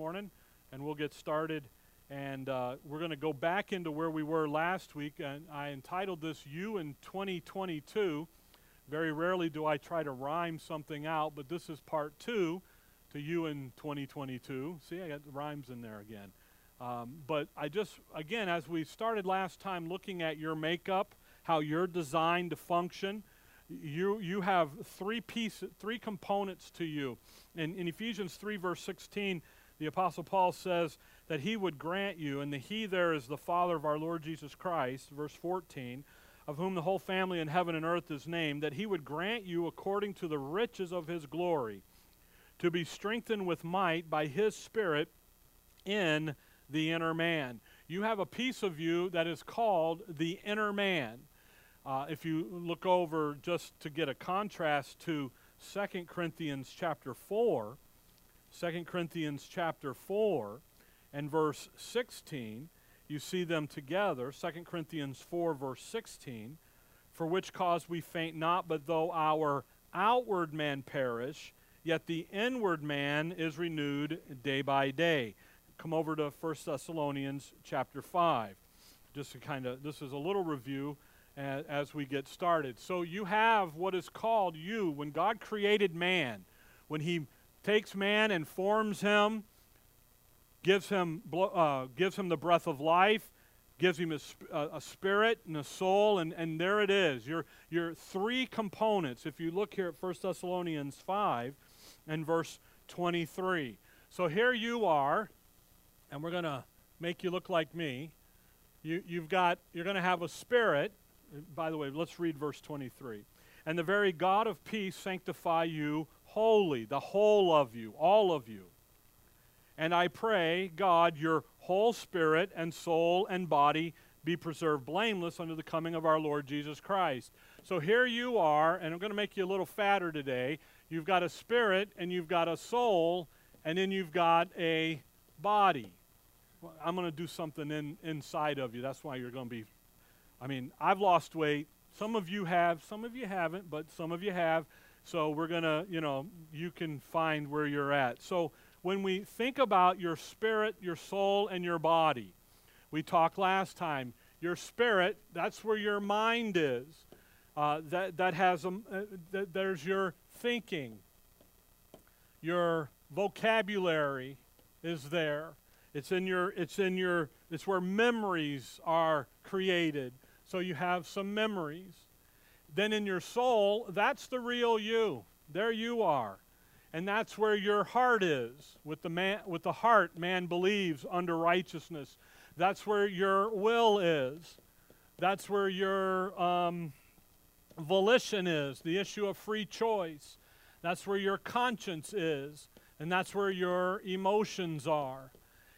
morning, and we'll get started. And uh, we're going to go back into where we were last week. And I entitled this "You in 2022." Very rarely do I try to rhyme something out, but this is part two to "You in 2022." See, I got rhymes in there again. Um, but I just, again, as we started last time, looking at your makeup, how you're designed to function you, you have three pieces, three components to you. In, in Ephesians 3, verse 16, the Apostle Paul says that he would grant you, and the he there is the Father of our Lord Jesus Christ, verse 14, of whom the whole family in heaven and earth is named, that he would grant you according to the riches of his glory, to be strengthened with might by his Spirit in the inner man. You have a piece of you that is called the inner man. Uh, if you look over just to get a contrast to 2 Corinthians chapter 4, 2 Corinthians chapter 4 and verse 16, you see them together. 2 Corinthians 4, verse 16, for which cause we faint not, but though our outward man perish, yet the inward man is renewed day by day. Come over to 1 Thessalonians chapter 5. Just to kind of, this is a little review as, as we get started. So you have what is called you. When God created man, when he takes man and forms him, gives him, uh, gives him the breath of life, gives him a, a, spirit and a soul, and, and there it is. Your, your three components. If you look here at 1 Thessalonians 5 and verse 23. So here you are, and we're going to make you look like me. You, you've got, you're going to have a spirit. By the way, let's read verse 23. And the very God of peace sanctify you wholly, the whole of you, all of you. And I pray, God, your whole spirit and soul and body be preserved blameless under the coming of our Lord Jesus Christ. So here you are, and I'm going to make you a little fatter today. You've got a spirit, and you've got a soul, and then you've got a body. Well, I'm going to do something in, inside of you. That's why you're going to be I mean, I've lost weight. Some of you have, some of you haven't, but some of you have. So we're going to, you know, you can find where you're at. So when we think about your spirit, your soul, and your body, we talked last time. Your spirit, that's where your mind is. Uh, that, that has a, uh, th- there's your thinking. Your vocabulary is there. It's in your, it's in your, it's where memories are created so you have some memories. Then in your soul, that's the real you. There you are. And that's where your heart is. With the, man, with the heart, man believes under righteousness. That's where your will is. That's where your um, volition is, the issue of free choice. That's where your conscience is. And that's where your emotions are.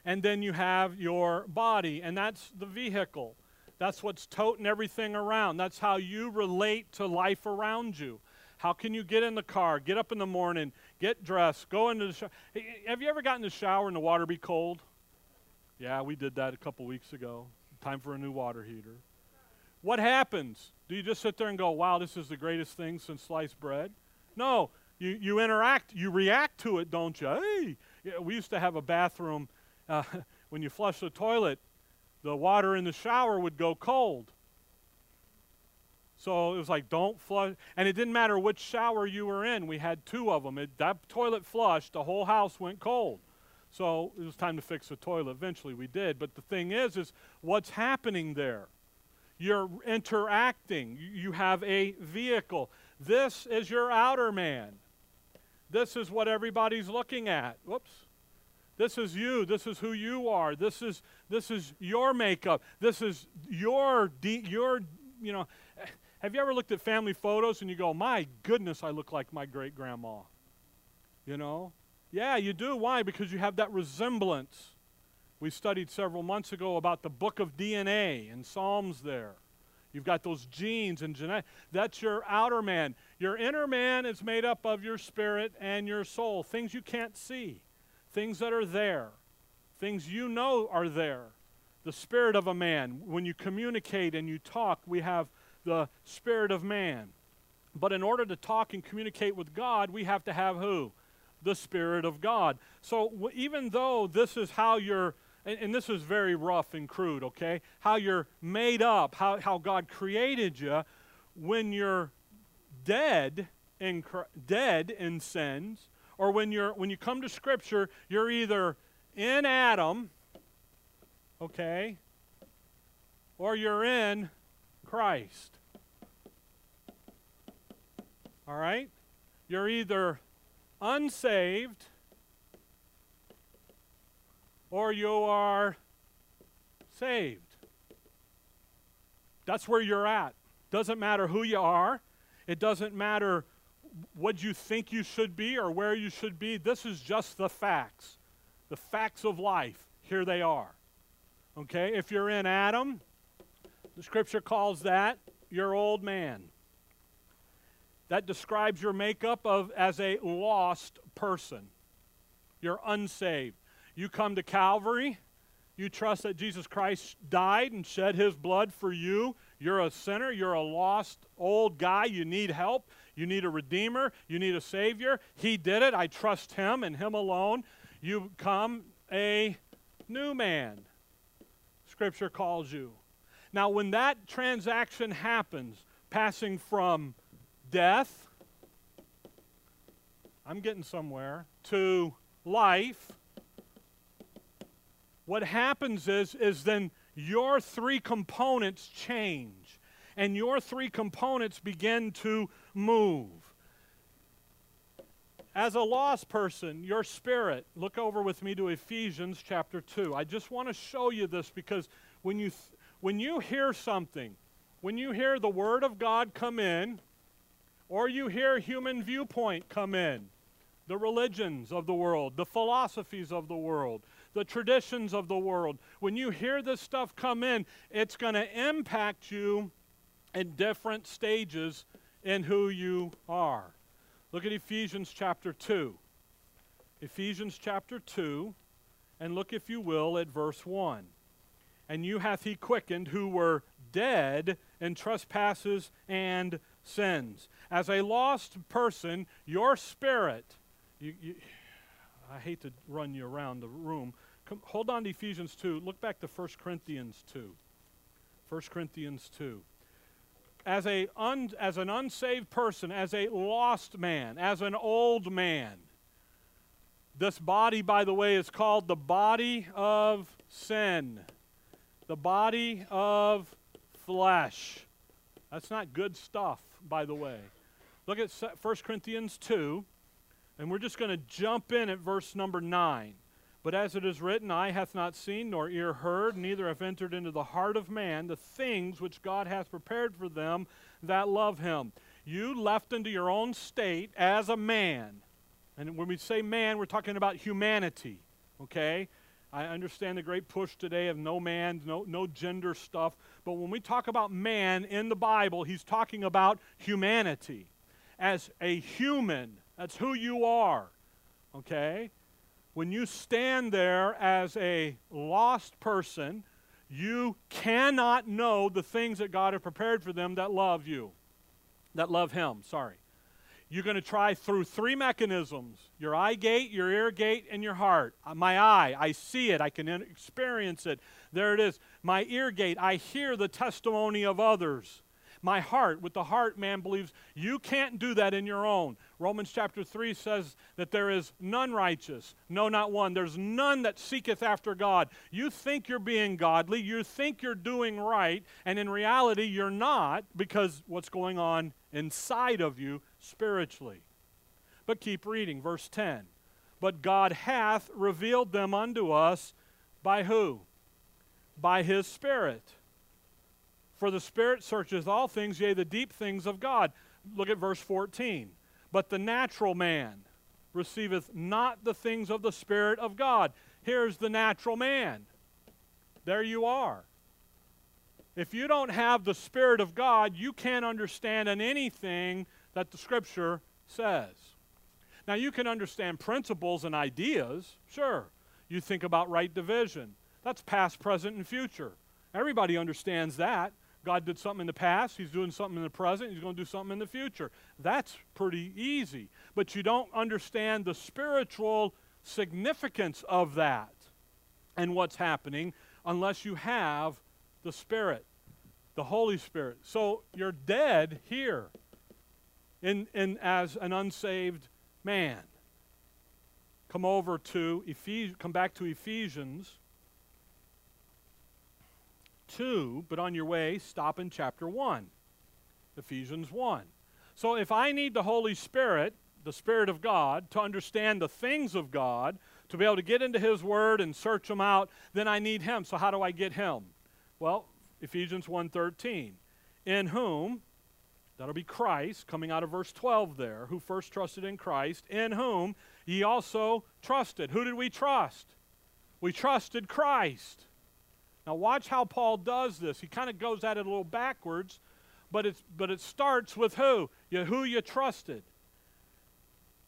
And then you have your body, and that's the vehicle. That's what's toting everything around. That's how you relate to life around you. How can you get in the car, get up in the morning, get dressed, go into the shower? Hey, have you ever gotten in the shower and the water be cold? Yeah, we did that a couple weeks ago. Time for a new water heater. What happens? Do you just sit there and go, wow, this is the greatest thing since sliced bread? No, you, you interact, you react to it, don't you? Hey, we used to have a bathroom uh, when you flush the toilet, the water in the shower would go cold. So it was like, don't flush. And it didn't matter which shower you were in. We had two of them. It, that toilet flushed, the whole house went cold. So it was time to fix the toilet. Eventually we did. But the thing is, is what's happening there? You're interacting. You have a vehicle. This is your outer man. This is what everybody's looking at. Whoops. This is you. This is who you are. This is this is your makeup. This is your de- your you know. Have you ever looked at family photos and you go, "My goodness, I look like my great grandma." You know? Yeah, you do. Why? Because you have that resemblance. We studied several months ago about the book of DNA and Psalms there. You've got those genes and. That's your outer man. Your inner man is made up of your spirit and your soul, things you can't see things that are there, things you know are there. The spirit of a man. When you communicate and you talk, we have the spirit of man. But in order to talk and communicate with God, we have to have who? the Spirit of God. So even though this is how you're, and, and, this is very rough and crude, okay? How you're made up, how, how God created you, when you're dead in, dead in sins, or when, you're, when you come to Scripture, you're either in Adam, okay, or you're in Christ. All right? You're either unsaved or you are saved. That's where you're at. Doesn't matter who you are. It doesn't matter what you think you should be or where you should be. This is just the facts. The facts of life. Here they are. Okay? If you're in Adam, the scripture calls that your old man. That describes your makeup of as a lost person. You're unsaved. You come to Calvary, you trust that Jesus Christ died and shed his blood for you. You're a sinner, you're a lost old guy, you need help, you need a redeemer, you need a savior. He did it. I trust him and him alone. You become a new man. Scripture calls you. Now, when that transaction happens, passing from death, I'm getting somewhere, to life, what happens is, is then your three components change and your three components begin to move. As a lost person, your spirit, look over with me to Ephesians chapter 2. I just want to show you this because when you, when you hear something, when you hear the Word of God come in, or you hear human viewpoint come in, the religions of the world, the philosophies of the world, the traditions of the world. When you hear this stuff come in, it's going to impact you in different stages in who you are. Look at Ephesians chapter 2. Ephesians chapter 2, and look, if you will, at verse 1. And you hath he quickened who were dead in trespasses and sins. As a lost person, your spirit, you, you, I hate to run you around the room. Come, hold on to Ephesians 2. Look back to 1 Corinthians 2. 1 Corinthians 2. As, a un, as an unsaved person, as a lost man, as an old man, this body, by the way, is called the body of sin, the body of flesh. That's not good stuff, by the way. Look at 1 Corinthians 2, and we're just going to jump in at verse number 9. But as it is written, eye hath not seen, nor ear heard, neither have entered into the heart of man the things which God hath prepared for them that love him. You left into your own state as a man. And when we say man, we're talking about humanity, okay? I understand the great push today of no man, no, no gender stuff. But when we talk about man in the Bible, he's talking about humanity. As a human, that's who you are. Okay? When you stand there as a lost person, you cannot know the things that God has prepared for them that love you, that love Him, sorry. You're going to try through three mechanisms your eye gate, your ear gate, and your heart. Uh, my eye, I see it, I can experience it. There it is. My ear gate, I hear the testimony of others. My heart, with the heart, man believes you can't do that in your own. Romans chapter 3 says that there is none righteous, no, not one. There's none that seeketh after God. You think you're being godly, you think you're doing right, and in reality, you're not because what's going on inside of you spiritually. But keep reading, verse 10. But God hath revealed them unto us by who? By his Spirit. For the Spirit searches all things, yea, the deep things of God. Look at verse 14. But the natural man receiveth not the things of the Spirit of God. Here's the natural man. There you are. If you don't have the Spirit of God, you can't understand anything that the Scripture says. Now, you can understand principles and ideas, sure. You think about right division. That's past, present, and future. Everybody understands that. God did something in the past, He's doing something in the present, He's going to do something in the future. That's pretty easy. But you don't understand the spiritual significance of that and what's happening unless you have the Spirit, the Holy Spirit. So you're dead here in, in, as an unsaved man. Come over to Ephes- come back to Ephesians 2, but on your way, stop in chapter 1. Ephesians 1. So if I need the Holy Spirit, the Spirit of God, to understand the things of God, to be able to get into His Word and search them out, then I need Him. So how do I get Him? Well, Ephesians 1.13. In whom, that'll be Christ, coming out of verse 12 there, who first trusted in Christ, in whom ye also trusted. Who did we trust? We trusted Christ. Now, watch how Paul does this. He kind of goes at it a little backwards, but, it's, but it starts with who? You, who you trusted.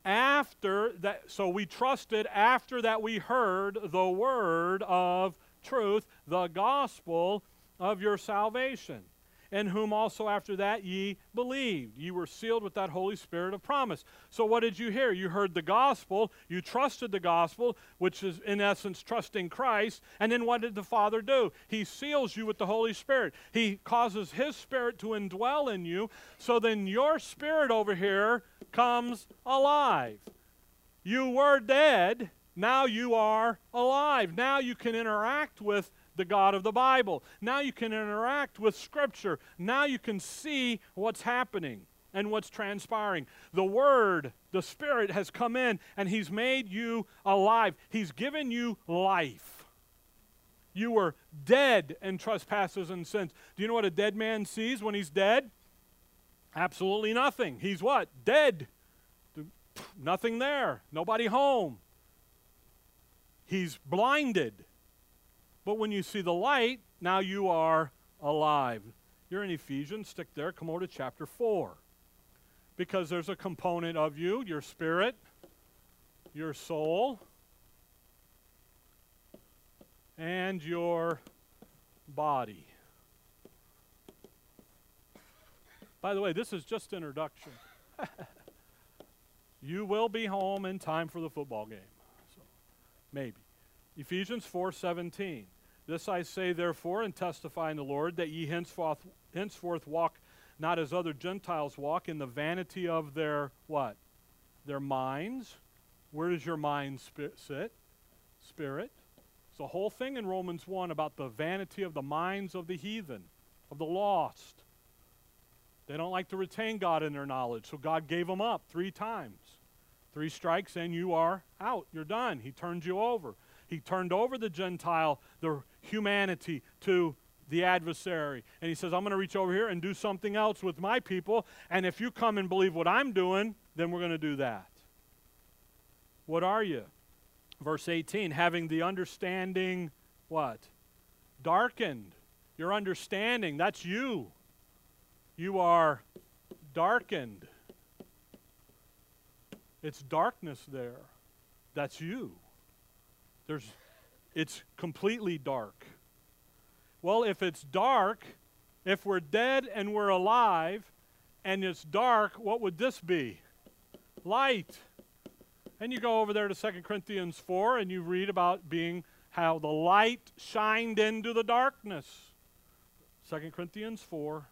After that, so we trusted after that we heard the word of truth, the gospel of your salvation in whom also after that ye believed. Ye were sealed with that Holy Spirit of promise. So, what did you hear? You heard the gospel, you trusted the gospel, which is in essence trusting Christ. And then what did the Father do? He seals you with the Holy Spirit. He causes His Spirit to indwell in you. So then your spirit over here comes alive. You were dead. Now you are alive. Now you can interact with the God of the Bible. Now you can interact with Scripture. Now you can see what's happening and what's transpiring. The Word, the Spirit has come in and He's made you alive. He's given you life. You were dead in trespasses and sins. Do you know what a dead man sees when he's dead? Absolutely nothing. He's what? Dead. Nothing there. Nobody home. He's blinded. But when you see the light, now you are alive. You're in Ephesians, stick there, come over to chapter 4. Because there's a component of you, your spirit, your soul, and your body. By the way, this is just introduction. you will be home in time for the football game. So, maybe. Ephesians 4:17. This I say therefore and testify in the Lord that ye henceforth henceforth walk not as other Gentiles walk in the vanity of their what? Their minds. Where does your mind sit? Spirit. It's the whole thing in Romans 1 about the vanity of the minds of the heathen, of the lost. They don't like to retain God in their knowledge, so God gave them up three times. Three strikes and you are out. You're done. He turns you over. He turned over the Gentile, the humanity, to the adversary. And he says, I'm going to reach over here and do something else with my people. And if you come and believe what I'm doing, then we're going to do that. What are you? Verse 18, having the understanding, what? Darkened. Your understanding, that's you. You are darkened. It's darkness there. That's you. There's, it's completely dark. Well, if it's dark, if we're dead and we're alive, and it's dark, what would this be? Light. And you go over there to 2 Corinthians 4 and you read about being how the light shined into the darkness. 2 Corinthians 4.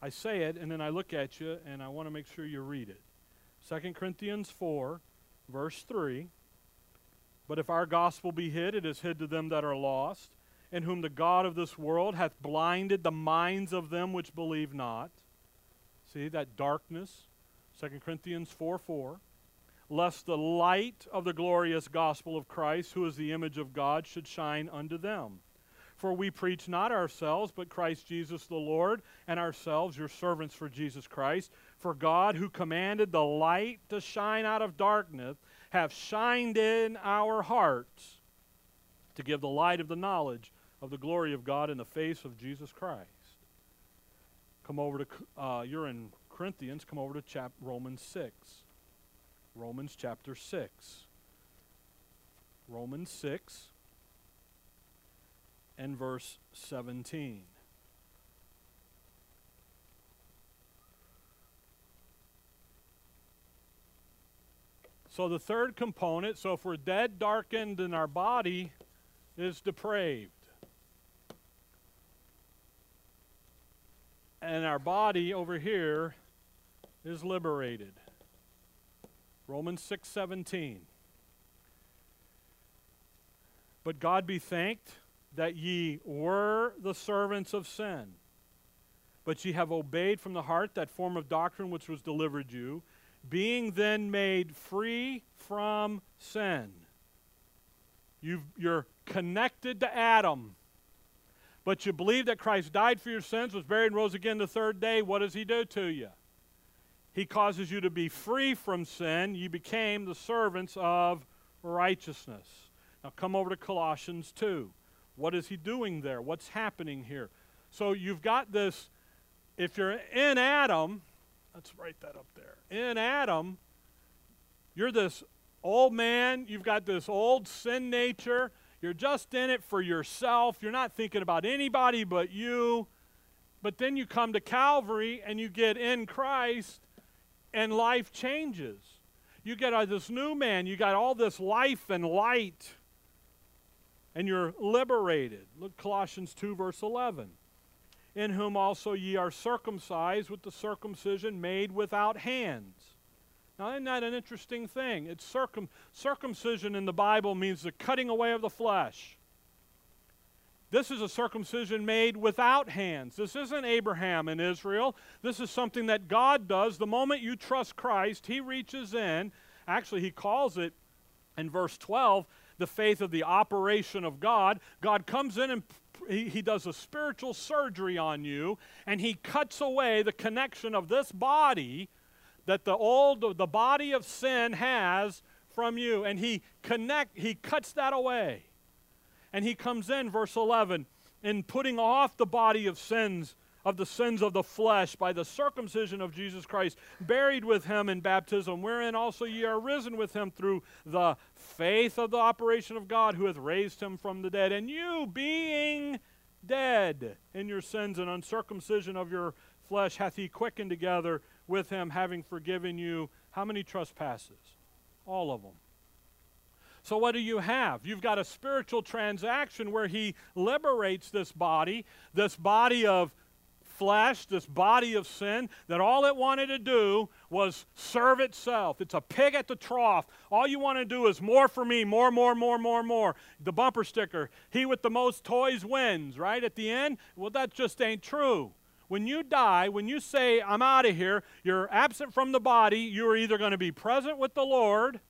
I say it and then I look at you and I want to make sure you read it. 2 Corinthians 4, verse 3. But if our gospel be hid, it is hid to them that are lost, in whom the God of this world hath blinded the minds of them which believe not. See that darkness? 2 Corinthians 4 4. Lest the light of the glorious gospel of Christ, who is the image of God, should shine unto them. For we preach not ourselves, but Christ Jesus the Lord, and ourselves your servants for Jesus Christ. For God, who commanded the light to shine out of darkness, have shined in our hearts to give the light of the knowledge of the glory of God in the face of Jesus Christ. Come over to, uh, you're in Corinthians, come over to chap- Romans 6. Romans chapter 6. Romans 6 and verse 17. So the third component, so if we're dead, darkened, and our body is depraved. And our body over here is liberated. Romans 6:17. But God be thanked that ye were the servants of sin, but ye have obeyed from the heart that form of doctrine which was delivered you, being then made free from sin. you are connected to Adam, but you believe that Christ died for your sins, was buried, and rose again the third day. What does he do to you? He causes you to be free from sin. You became the servants of righteousness. Now come over to Colossians 2. What is he doing there? What's happening here? So you've got this, if you're in Adam, let's write that up there. In Adam, you're this old man, you've got this old sin nature, you're just in it for yourself, you're not thinking about anybody but you. But then you come to Calvary and you get in Christ, and life changes. You get uh, this new man, you got all this life and light and you're liberated. Look, Colossians 2, verse 11. In whom also ye are circumcised with the circumcision made without hands. Now, isn't that an interesting thing? It's circum- circumcision in the Bible means the cutting away of the flesh. This is a circumcision made without hands. This isn't Abraham in Israel. This is something that God does. The moment you trust Christ, He reaches in. Actually, He calls it in verse 12 the faith of the operation of God. God comes in and he, he does a spiritual surgery on you, and he cuts away the connection of this body that the old, the body of sin has from you. And he connect, he cuts that away. And he comes in, verse 11, in putting off the body of sins of the sins of the flesh by the circumcision of Jesus Christ, buried with him in baptism, wherein also ye are risen with him through the faith of the operation of God who hath raised him from the dead. And you, being dead in your sins and uncircumcision of your flesh, hath he quickened together with him, having forgiven you how many trespasses? All of them. So, what do you have? You've got a spiritual transaction where he liberates this body, this body of flesh, this body of sin, that all it wanted to do was serve itself. It's a pig at the trough. All you want to do is more for me, more, more, more, more, more. The bumper sticker, he with the most toys wins, right? At the end? Well, that just ain't true. When you die, when you say, I'm out of here, you're absent from the body, you're either going to be present with the Lord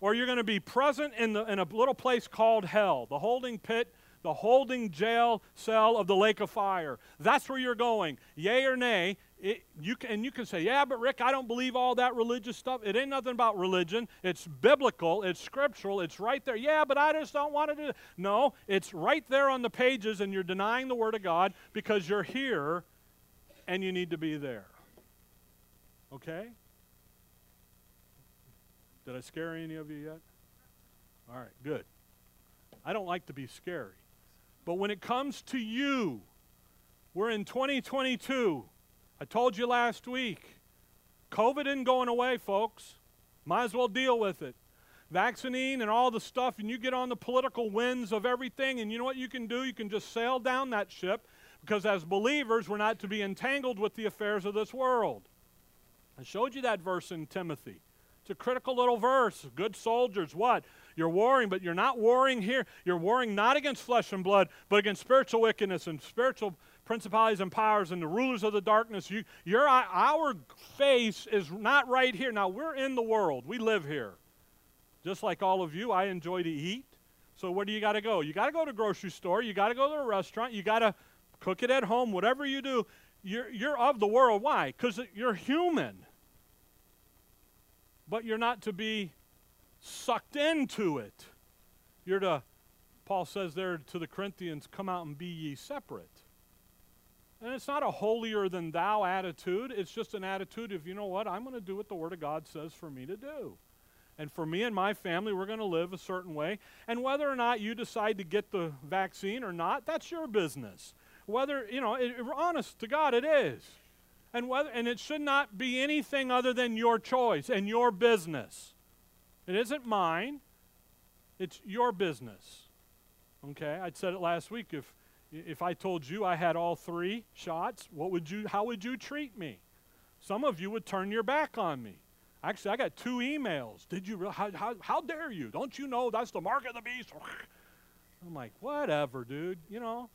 or you're going to be present in, the, in a little place called hell, the holding pit the holding jail cell of the lake of fire. That's where you're going. Yay or nay. It, you can, and you can say, yeah, but Rick, I don't believe all that religious stuff. It ain't nothing about religion. It's biblical. It's scriptural. It's right there. Yeah, but I just don't want to do it. No, it's right there on the pages, and you're denying the Word of God because you're here and you need to be there. Okay? Did I scare any of you yet? All right, good. I don't like to be scary. But when it comes to you, we're in 2022. I told you last week, COVID isn't going away, folks. Might as well deal with it. Vaccine and all the stuff, and you get on the political winds of everything, and you know what you can do? You can just sail down that ship because as believers, we're not to be entangled with the affairs of this world. I showed you that verse in Timothy. It's a critical little verse. Good soldiers, what? You're warring, but you're not warring here. You're warring not against flesh and blood, but against spiritual wickedness and spiritual principalities and powers and the rulers of the darkness. You, your, our face is not right here. Now, we're in the world, we live here. Just like all of you, I enjoy to eat. So, where do you got to go? You got to go to a grocery store. You got to go to a restaurant. You got to cook it at home. Whatever you do, you're, you're of the world. Why? Because you're human. But you're not to be sucked into it. You're to, Paul says there to the Corinthians, come out and be ye separate. And it's not a holier than thou attitude. It's just an attitude of, you know what, I'm going to do what the Word of God says for me to do. And for me and my family, we're going to live a certain way. And whether or not you decide to get the vaccine or not, that's your business. Whether, you know, it, honest to God, it is. And, whether, and it should not be anything other than your choice and your business. It isn't mine. It's your business. Okay? I said it last week. If if I told you I had all three shots, what would you how would you treat me? Some of you would turn your back on me. Actually, I got two emails. Did you? How, how, how dare you? Don't you know that's the mark of the beast? I'm like, whatever, dude. You know,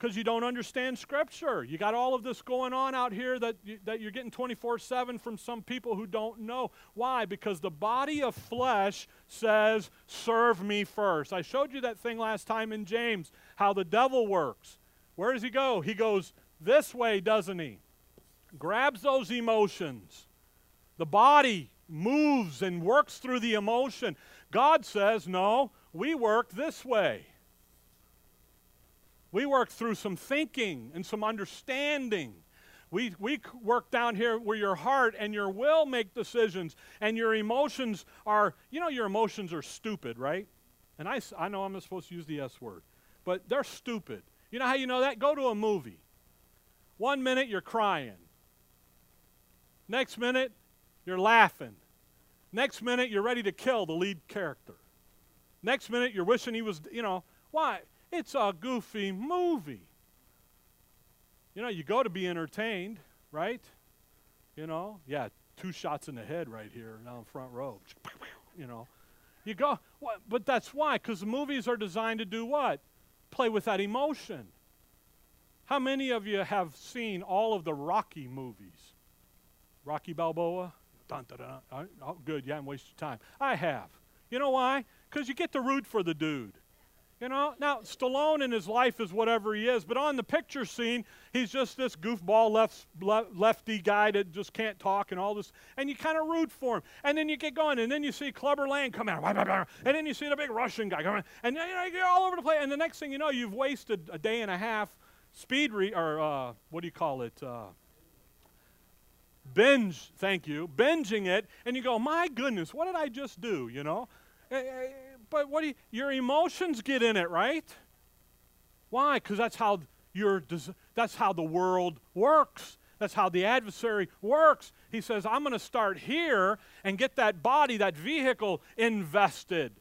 because you don't understand Scripture. You got all of this going on out here that, you, that you're getting 24 7 from some people who don't know. Why? Because the body of flesh says, Serve me first. I showed you that thing last time in James, how the devil works. Where does he go? He goes this way, doesn't he? Grabs those emotions. The body moves and works through the emotion. God says, No, we work this way. We work through some thinking and some understanding. We, we work down here where your heart and your will make decisions, and your emotions are, you know, your emotions are stupid, right? And I, I know I'm supposed to use the S word, but they're stupid. You know how you know that? Go to a movie. One minute you're crying, next minute you're laughing, next minute you're ready to kill the lead character, next minute you're wishing he was, you know, why? It's a goofy movie. You know, you go to be entertained, right? You know, yeah, two shots in the head right here, down front row. You know, you go, but that's why, because movies are designed to do what? Play with that emotion. How many of you have seen all of the Rocky movies? Rocky Balboa? Dun, dun, dun. Oh, good, you haven't wasted time. I have. You know why? Because you get to root for the dude. You know, now Stallone in his life is whatever he is, but on the picture scene, he's just this goofball left, lefty guy that just can't talk and all this, and you kind of root for him. And then you get going, and then you see Clubber Lang come out, and then you see the big Russian guy out, and you know, you're all over the place. And the next thing you know, you've wasted a day and a half speed re- or uh, what do you call it? Uh, binge. Thank you, binging it, and you go, my goodness, what did I just do? You know. But what do you, your emotions get in it, right? Why? Because that's how your that's how the world works. That's how the adversary works. He says, I'm going to start here and get that body, that vehicle invested.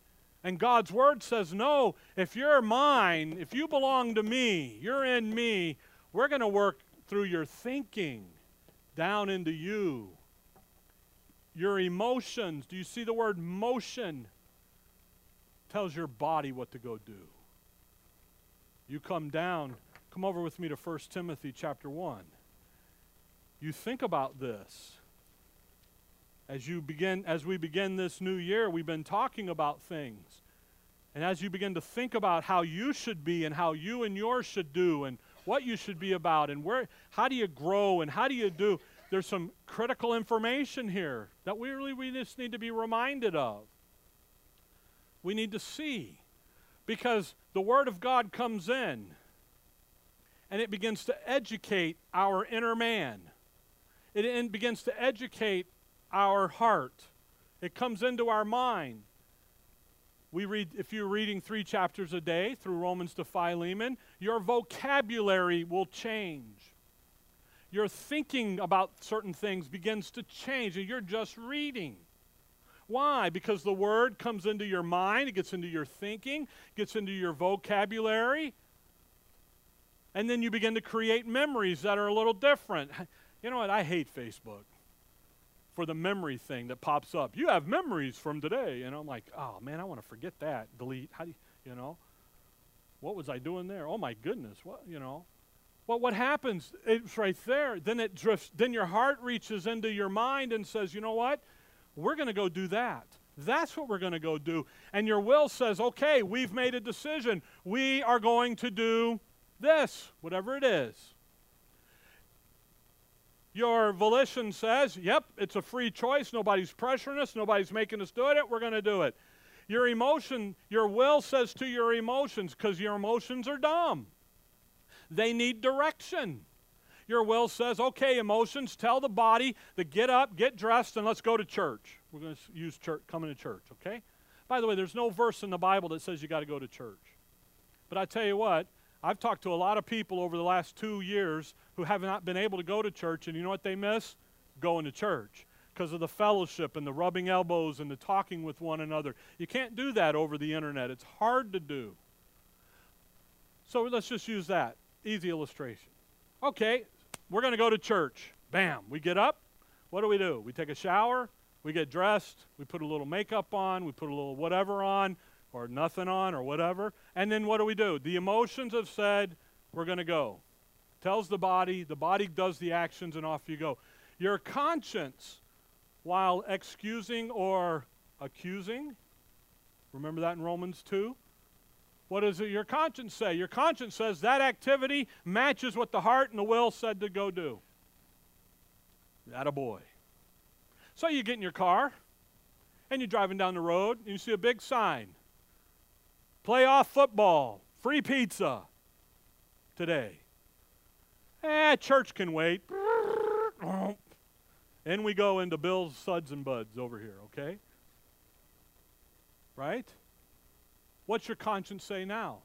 And God's word says, No, if you're mine, if you belong to me, you're in me, we're going to work through your thinking down into you. Your emotions. Do you see the word motion? Tells your body what to go do. You come down, come over with me to 1 Timothy chapter 1. You think about this. As you begin as we begin this new year, we've been talking about things. And as you begin to think about how you should be and how you and yours should do and what you should be about and where how do you grow and how do you do there's some critical information here that we really we just need to be reminded of we need to see because the Word of God comes in and it begins to educate our inner man. It begins to educate our heart. It comes into our mind. We read, if you're reading three chapters a day through Romans to Philemon, your vocabulary will change. Your thinking about certain things begins to change, and you're just reading. Why? Because the word comes into your mind, it gets into your thinking, gets into your vocabulary, and then you begin to create memories that are a little different. You know what? I hate Facebook for the memory thing that pops up. You have memories from today. And I'm like, oh man, I want to forget that. Delete. How do you, you know? What was I doing there? Oh my goodness. What, you know? Well, what happens? It's right there. Then it drifts. Then your heart reaches into your mind and says, you know what? We're going to go do that. That's what we're going to go do. And your will says, okay, we've made a decision. We are going to do this, whatever it is. Your volition says, yep, it's a free choice. Nobody's pressuring us. Nobody's making us do it. We're going to do it. Your emotion, your will says to your emotions, because your emotions are dumb. They need direction. Your will says, okay, emotions, tell the body to get up, get dressed, and let's go to church. We're going to use church, coming to church, okay? By the way, there's no verse in the Bible that says you got to go to church. But I tell you what, I've talked to a lot of people over the last two years who have not been able to go to church, and you know what they miss? Going to church because of the fellowship and the rubbing elbows and the talking with one another. You can't do that over the internet, it's hard to do. So let's just use that. Easy illustration. Okay, we're going to go to church. Bam, we get up. What do we do? We take a shower, we get dressed, we put a little makeup on, we put a little whatever on, or nothing on, or whatever. And then what do we do? The emotions have said, we're going to go. Tells the body, the body does the actions, and off you go. Your conscience, while excusing or accusing, remember that in Romans 2? What does your conscience say? Your conscience says that activity matches what the heart and the will said to go do. That a boy. So you get in your car and you're driving down the road and you see a big sign. Playoff football, free pizza today. Eh, church can wait. And we go into Bill's Suds and Buds over here, okay? Right? What's your conscience say now?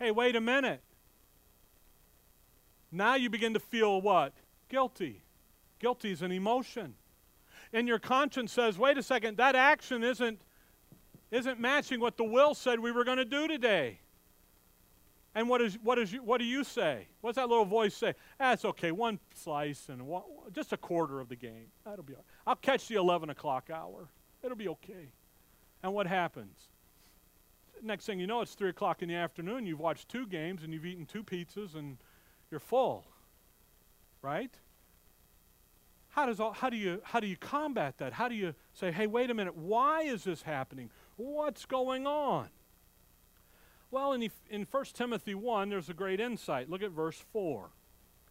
Hey, wait a minute. Now you begin to feel what? Guilty. Guilty is an emotion. And your conscience says, wait a second, that action isn't, isn't matching what the will said we were going to do today. And what, is, what, is you, what do you say? What's that little voice say? That's ah, okay, one slice and one, just a quarter of the game. That'll be all right. I'll catch the 11 o'clock hour. It'll be okay. And what happens? Next thing you know, it's 3 o'clock in the afternoon. You've watched two games and you've eaten two pizzas and you're full. Right? How, does all, how, do you, how do you combat that? How do you say, hey, wait a minute, why is this happening? What's going on? Well, in, in 1 Timothy 1, there's a great insight. Look at verse 4.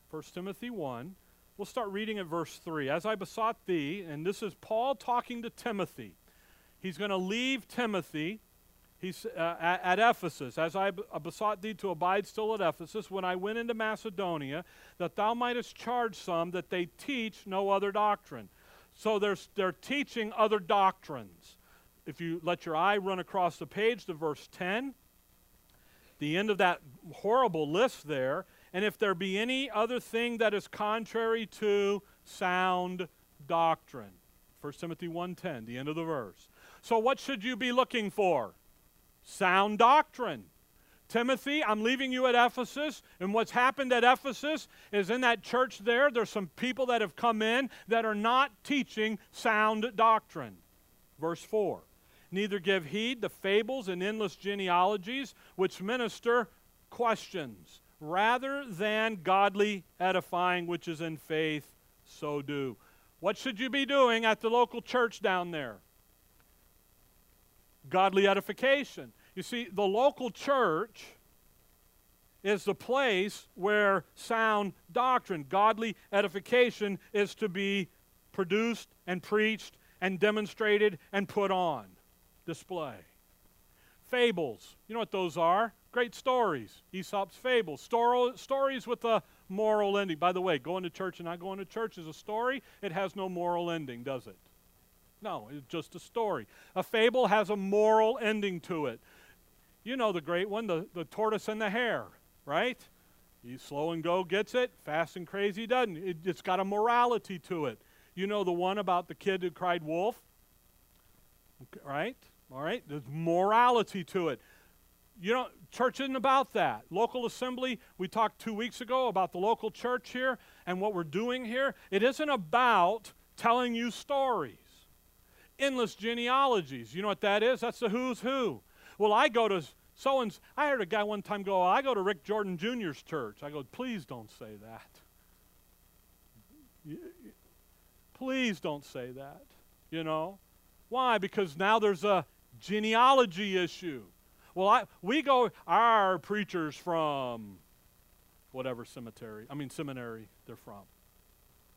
1 Timothy 1. We'll start reading at verse 3. As I besought thee, and this is Paul talking to Timothy. He's going to leave Timothy he's, uh, at, at, Ephesus. As I besought thee to abide still at Ephesus, when I went into Macedonia, that thou mightest charge some that they teach no other doctrine. So they're teaching other doctrines. If you let your eye run across the page to verse 10, the end of that horrible list there. And if there be any other thing that is contrary to sound doctrine. 1 Timothy 1:10, the end of the verse. So what should you be looking for? Sound doctrine. Timothy, I'm leaving you at Ephesus, and what's happened at Ephesus is in that church there, there's some people that have come in that are not teaching sound doctrine. Verse 4 neither give heed to fables and endless genealogies which minister questions, rather than godly edifying which is in faith, so do. What should you be doing at the local church down there? Godly edification. You see, the local church is the place where sound doctrine, godly edification, is to be produced and preached and demonstrated and put on display. Fables. You know what those are? Great stories. Aesop's fables. Stor- stories with a moral ending. By the way, going to church and not going to church is a story. It has no moral ending, does it? No, it's just a story. A fable has a moral ending to it. You know the great one, the, the tortoise and the hare, right? He's slow and go gets it, fast and crazy doesn't. It, it's got a morality to it. You know the one about the kid who cried wolf, right? All right? There's morality to it. You know, church isn't about that. Local assembly, we talked two weeks ago about the local church here and what we're doing here. It isn't about telling you stories, endless genealogies. You know what that is? That's the who's who. Well, I go to so and I heard a guy one time go, I go to Rick Jordan Jr.'s church. I go, please don't say that. Please don't say that. You know? Why? Because now there's a genealogy issue. Well, I, we go, our preachers from whatever cemetery, I mean seminary they're from.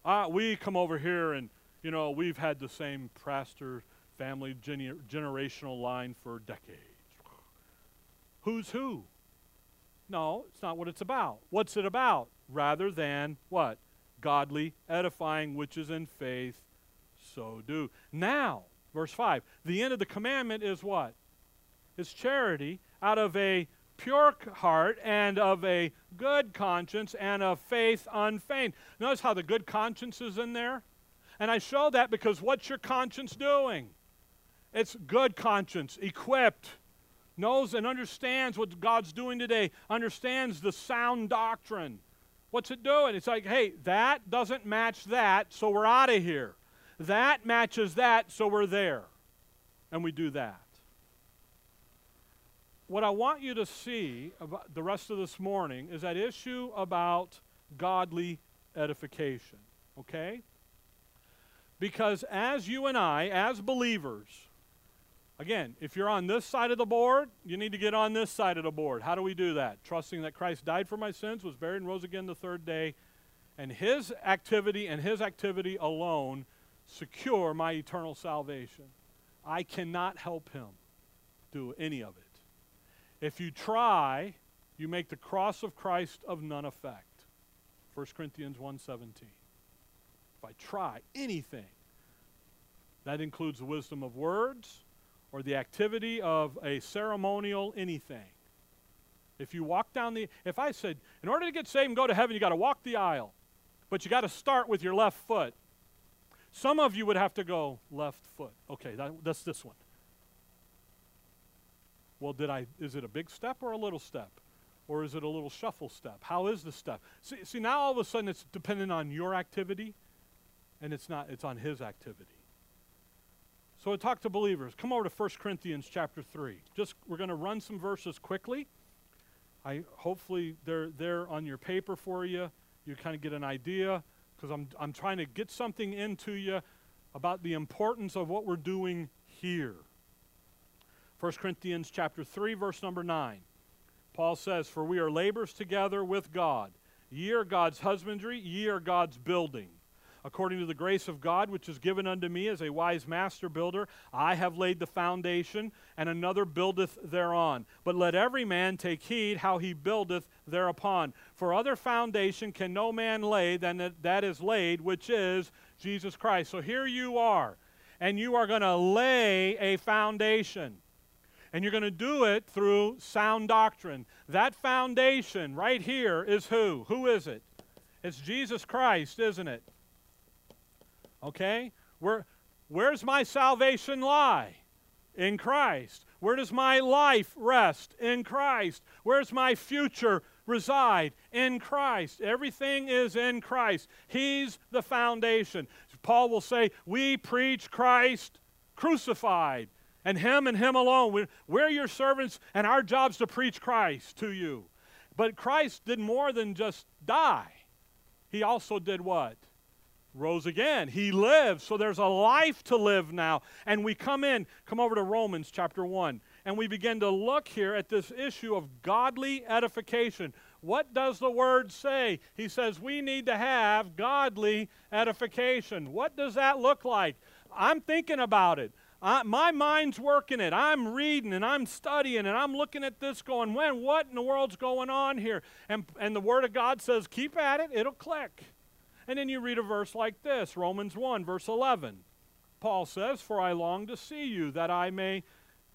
Uh, we come over here and, you know, we've had the same pastor family gene- generational line for decades. Who's who? No, it's not what it's about. What's it about? Rather than what? Godly edifying, which is in faith, so do. Now, Verse 5. The end of the commandment is what? Is charity out of a pure heart and of a good conscience and of faith unfeigned. Notice how the good conscience is in there? And I show that because what's your conscience doing? It's good conscience, equipped, knows and understands what God's doing today, understands the sound doctrine. What's it doing? It's like, hey, that doesn't match that, so we're out of here. That matches that, so we're there. And we do that. What I want you to see about the rest of this morning is that issue about godly edification. Okay? Because as you and I, as believers, again, if you're on this side of the board, you need to get on this side of the board. How do we do that? Trusting that Christ died for my sins, was buried, and rose again the third day, and his activity and his activity alone secure my eternal salvation. I cannot help him do any of it. If you try, you make the cross of Christ of none effect. 1 Corinthians 1:17. If I try anything, that includes the wisdom of words or the activity of a ceremonial anything. If you walk down the if I said in order to get saved and go to heaven you got to walk the aisle, but you got to start with your left foot. Some of you would have to go left foot. Okay, that, that's this one. Well, did I is it a big step or a little step? Or is it a little shuffle step? How is the step? See, see now all of a sudden it's dependent on your activity and it's not, it's on his activity. So I talk to believers. Come over to 1 Corinthians chapter 3. Just we're going to run some verses quickly. I hopefully they're there on your paper for you. You kind of get an idea because I'm I'm trying to get something into you about the importance of what we're doing here. 1 Corinthians chapter 3 verse number 9. Paul says, "For we are laborers together with God. Ye are God's husbandry, ye are God's building." According to the grace of God which is given unto me as a wise master builder, I have laid the foundation, and another buildeth thereon. But let every man take heed how he buildeth thereupon. For other foundation can no man lay than that is laid, which is Jesus Christ. So here you are, and you are going to lay a foundation. And you're going to do it through sound doctrine. That foundation right here is who? Who is it? It's Jesus Christ, isn't it? Okay? Where, where's my salvation lie? In Christ. Where does my life rest? In Christ. Where's my future reside? In Christ. Everything is in Christ. He's the foundation. Paul will say, We preach Christ crucified, and Him and Him alone. We're your servants, and our job's to preach Christ to you. But Christ did more than just die, He also did what? Rose again. He lives. So there's a life to live now. And we come in, come over to Romans chapter 1, and we begin to look here at this issue of godly edification. What does the word say? He says we need to have godly edification. What does that look like? I'm thinking about it. I, my mind's working it. I'm reading and I'm studying and I'm looking at this going, when, what in the world's going on here? And, and the Word of God says, keep at it, it'll click. And then you read a verse like this Romans 1, verse 11. Paul says, For I long to see you, that I may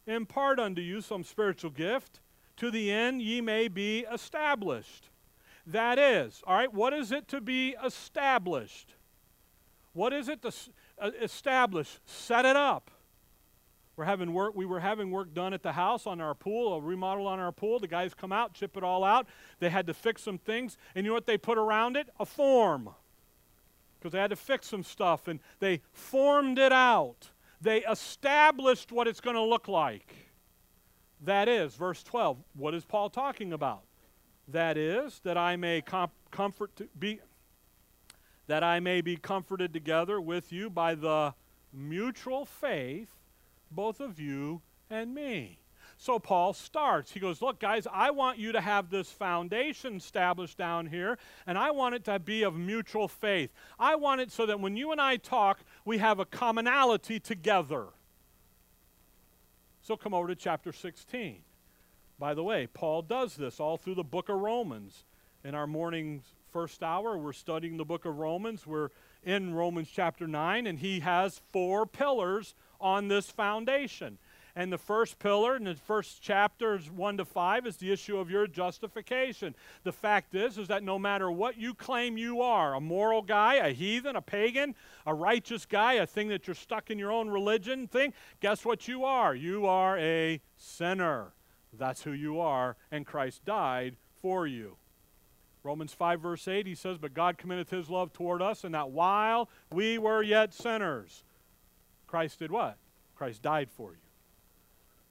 impart unto you some spiritual gift, to the end ye may be established. That is, all right, what is it to be established? What is it to uh, establish? Set it up. We're having work, we were having work done at the house on our pool, a remodel on our pool. The guys come out, chip it all out. They had to fix some things. And you know what they put around it? A form because they had to fix some stuff and they formed it out. They established what it's going to look like. That is, verse 12. What is Paul talking about? That is, that I may com- comfort be that I may be comforted together with you by the mutual faith, both of you and me. So Paul starts. He goes, Look, guys, I want you to have this foundation established down here, and I want it to be of mutual faith. I want it so that when you and I talk, we have a commonality together. So come over to chapter 16. By the way, Paul does this all through the book of Romans. In our morning first hour, we're studying the book of Romans. We're in Romans chapter 9, and he has four pillars on this foundation. And the first pillar in the first chapters 1 to 5 is the issue of your justification. The fact is is that no matter what you claim you are, a moral guy, a heathen, a pagan, a righteous guy, a thing that you're stuck in your own religion thing, guess what you are? You are a sinner. That's who you are, and Christ died for you. Romans 5, verse 8, he says, But God committeth his love toward us, and that while we were yet sinners, Christ did what? Christ died for you.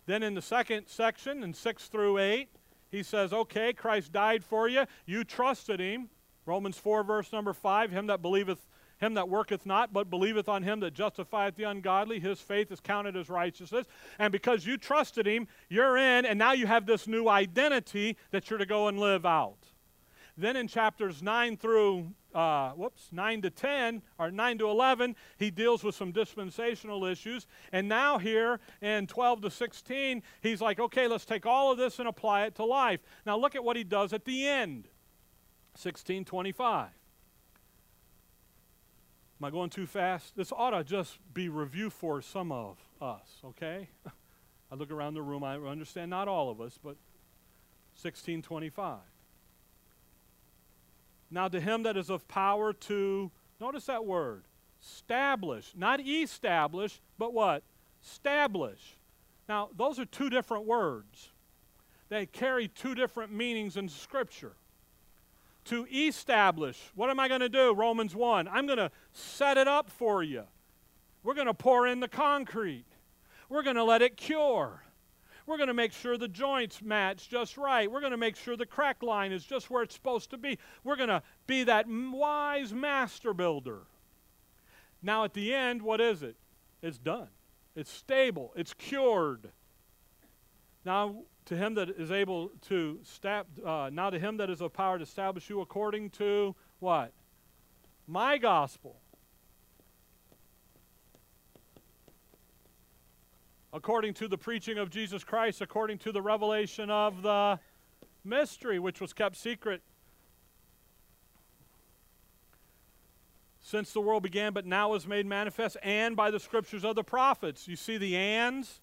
Then in the second section, in 6 through 8, he says, Okay, Christ died for you. You trusted him. Romans 4, verse number 5, Him that believeth, him that worketh not, but believeth on him that justifieth the ungodly, his faith is counted as righteousness. And because you trusted him, you're in, and now you have this new identity that you're to go and live out. Then in chapters 9 through, uh, whoops, 9 to 10, or 9 to 11, he deals with some dispensational issues. And now here in 12 to 16, he's like, okay, let's take all of this and apply it to life. Now look at what he does at the end 1625. Am I going too fast? This ought to just be review for some of us, okay? I look around the room, I understand not all of us, but 1625. Now, to him that is of power to, notice that word, stablish, not establish, but what? Stablish. Now, those are two different words. They carry two different meanings in Scripture. To establish, what am I going to do? Romans 1. I'm going to set it up for you. We're going to pour in the concrete. We're going to let it cure. We're going to make sure the joints match just right. We're going to make sure the crack line is just where it's supposed to be. We're going to be that wise master builder. Now, at the end, what is it? It's done. It's stable. It's cured. Now, to him that is able to stab, uh, now to him that is of power to stablish you according to what? My gospel. According to the preaching of Jesus Christ, according to the revelation of the mystery, which was kept secret since the world began, but now is made manifest, and by the scriptures of the prophets. You see the ands?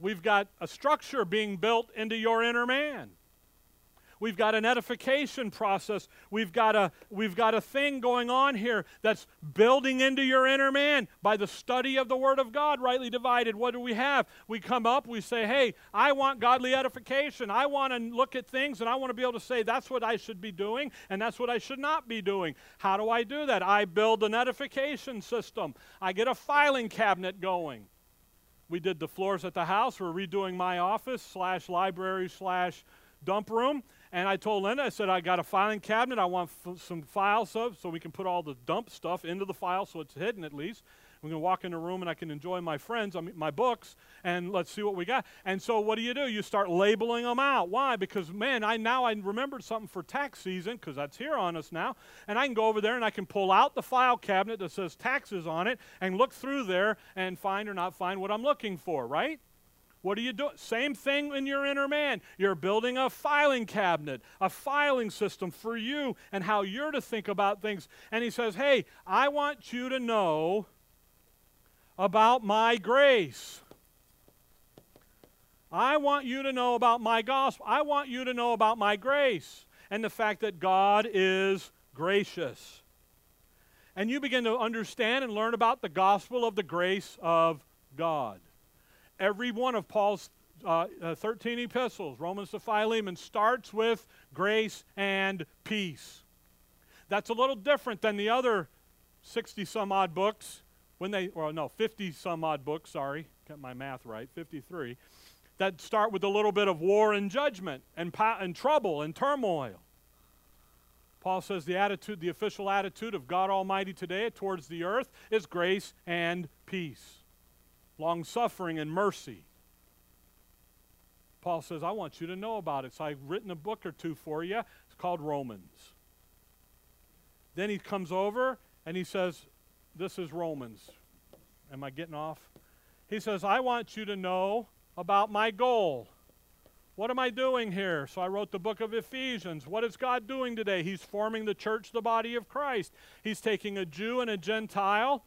We've got a structure being built into your inner man. We've got an edification process. We've got a, we've got a thing going on here that's building into your inner man by the study of the Word of God, rightly divided. What do we have? We come up, we say, hey, I want godly edification. I want to look at things and I want to be able to say that's what I should be doing and that's what I should not be doing. How do I do that? I build an edification system. I get a filing cabinet going. We did the floors at the house. We're redoing my office slash library slash dump room. And I told Linda, I said, I got a filing cabinet. I want f- some files up so we can put all the dump stuff into the file so it's hidden at least. Going to walk in the room and I can enjoy my friends, I mean, my books, and let's see what we got. And so what do you do? You start labeling them out. Why? Because, man, I now I remembered something for tax season because that's here on us now. And I can go over there and I can pull out the file cabinet that says taxes on it and look through there and find or not find what I'm looking for, right? What are you doing? Same thing in your inner man. You're building a filing cabinet, a filing system for you and how you're to think about things. And he says, Hey, I want you to know about my grace. I want you to know about my gospel. I want you to know about my grace and the fact that God is gracious. And you begin to understand and learn about the gospel of the grace of God. Every one of Paul's uh, uh, 13 epistles, Romans to Philemon, starts with grace and peace. That's a little different than the other 60 some odd books, when they, or no, 50 some odd books, sorry, got my math right, 53, that start with a little bit of war and judgment and, and trouble and turmoil. Paul says the attitude, the official attitude of God Almighty today towards the earth is grace and peace long suffering, and mercy. Paul says, I want you to know about it. So I've written a book or two for you. It's called Romans. Then he comes over and he says, This is Romans. Am I getting off? He says, I want you to know about my goal. What am I doing here? So I wrote the book of Ephesians. What is God doing today? He's forming the church, the body of Christ. He's taking a Jew and a Gentile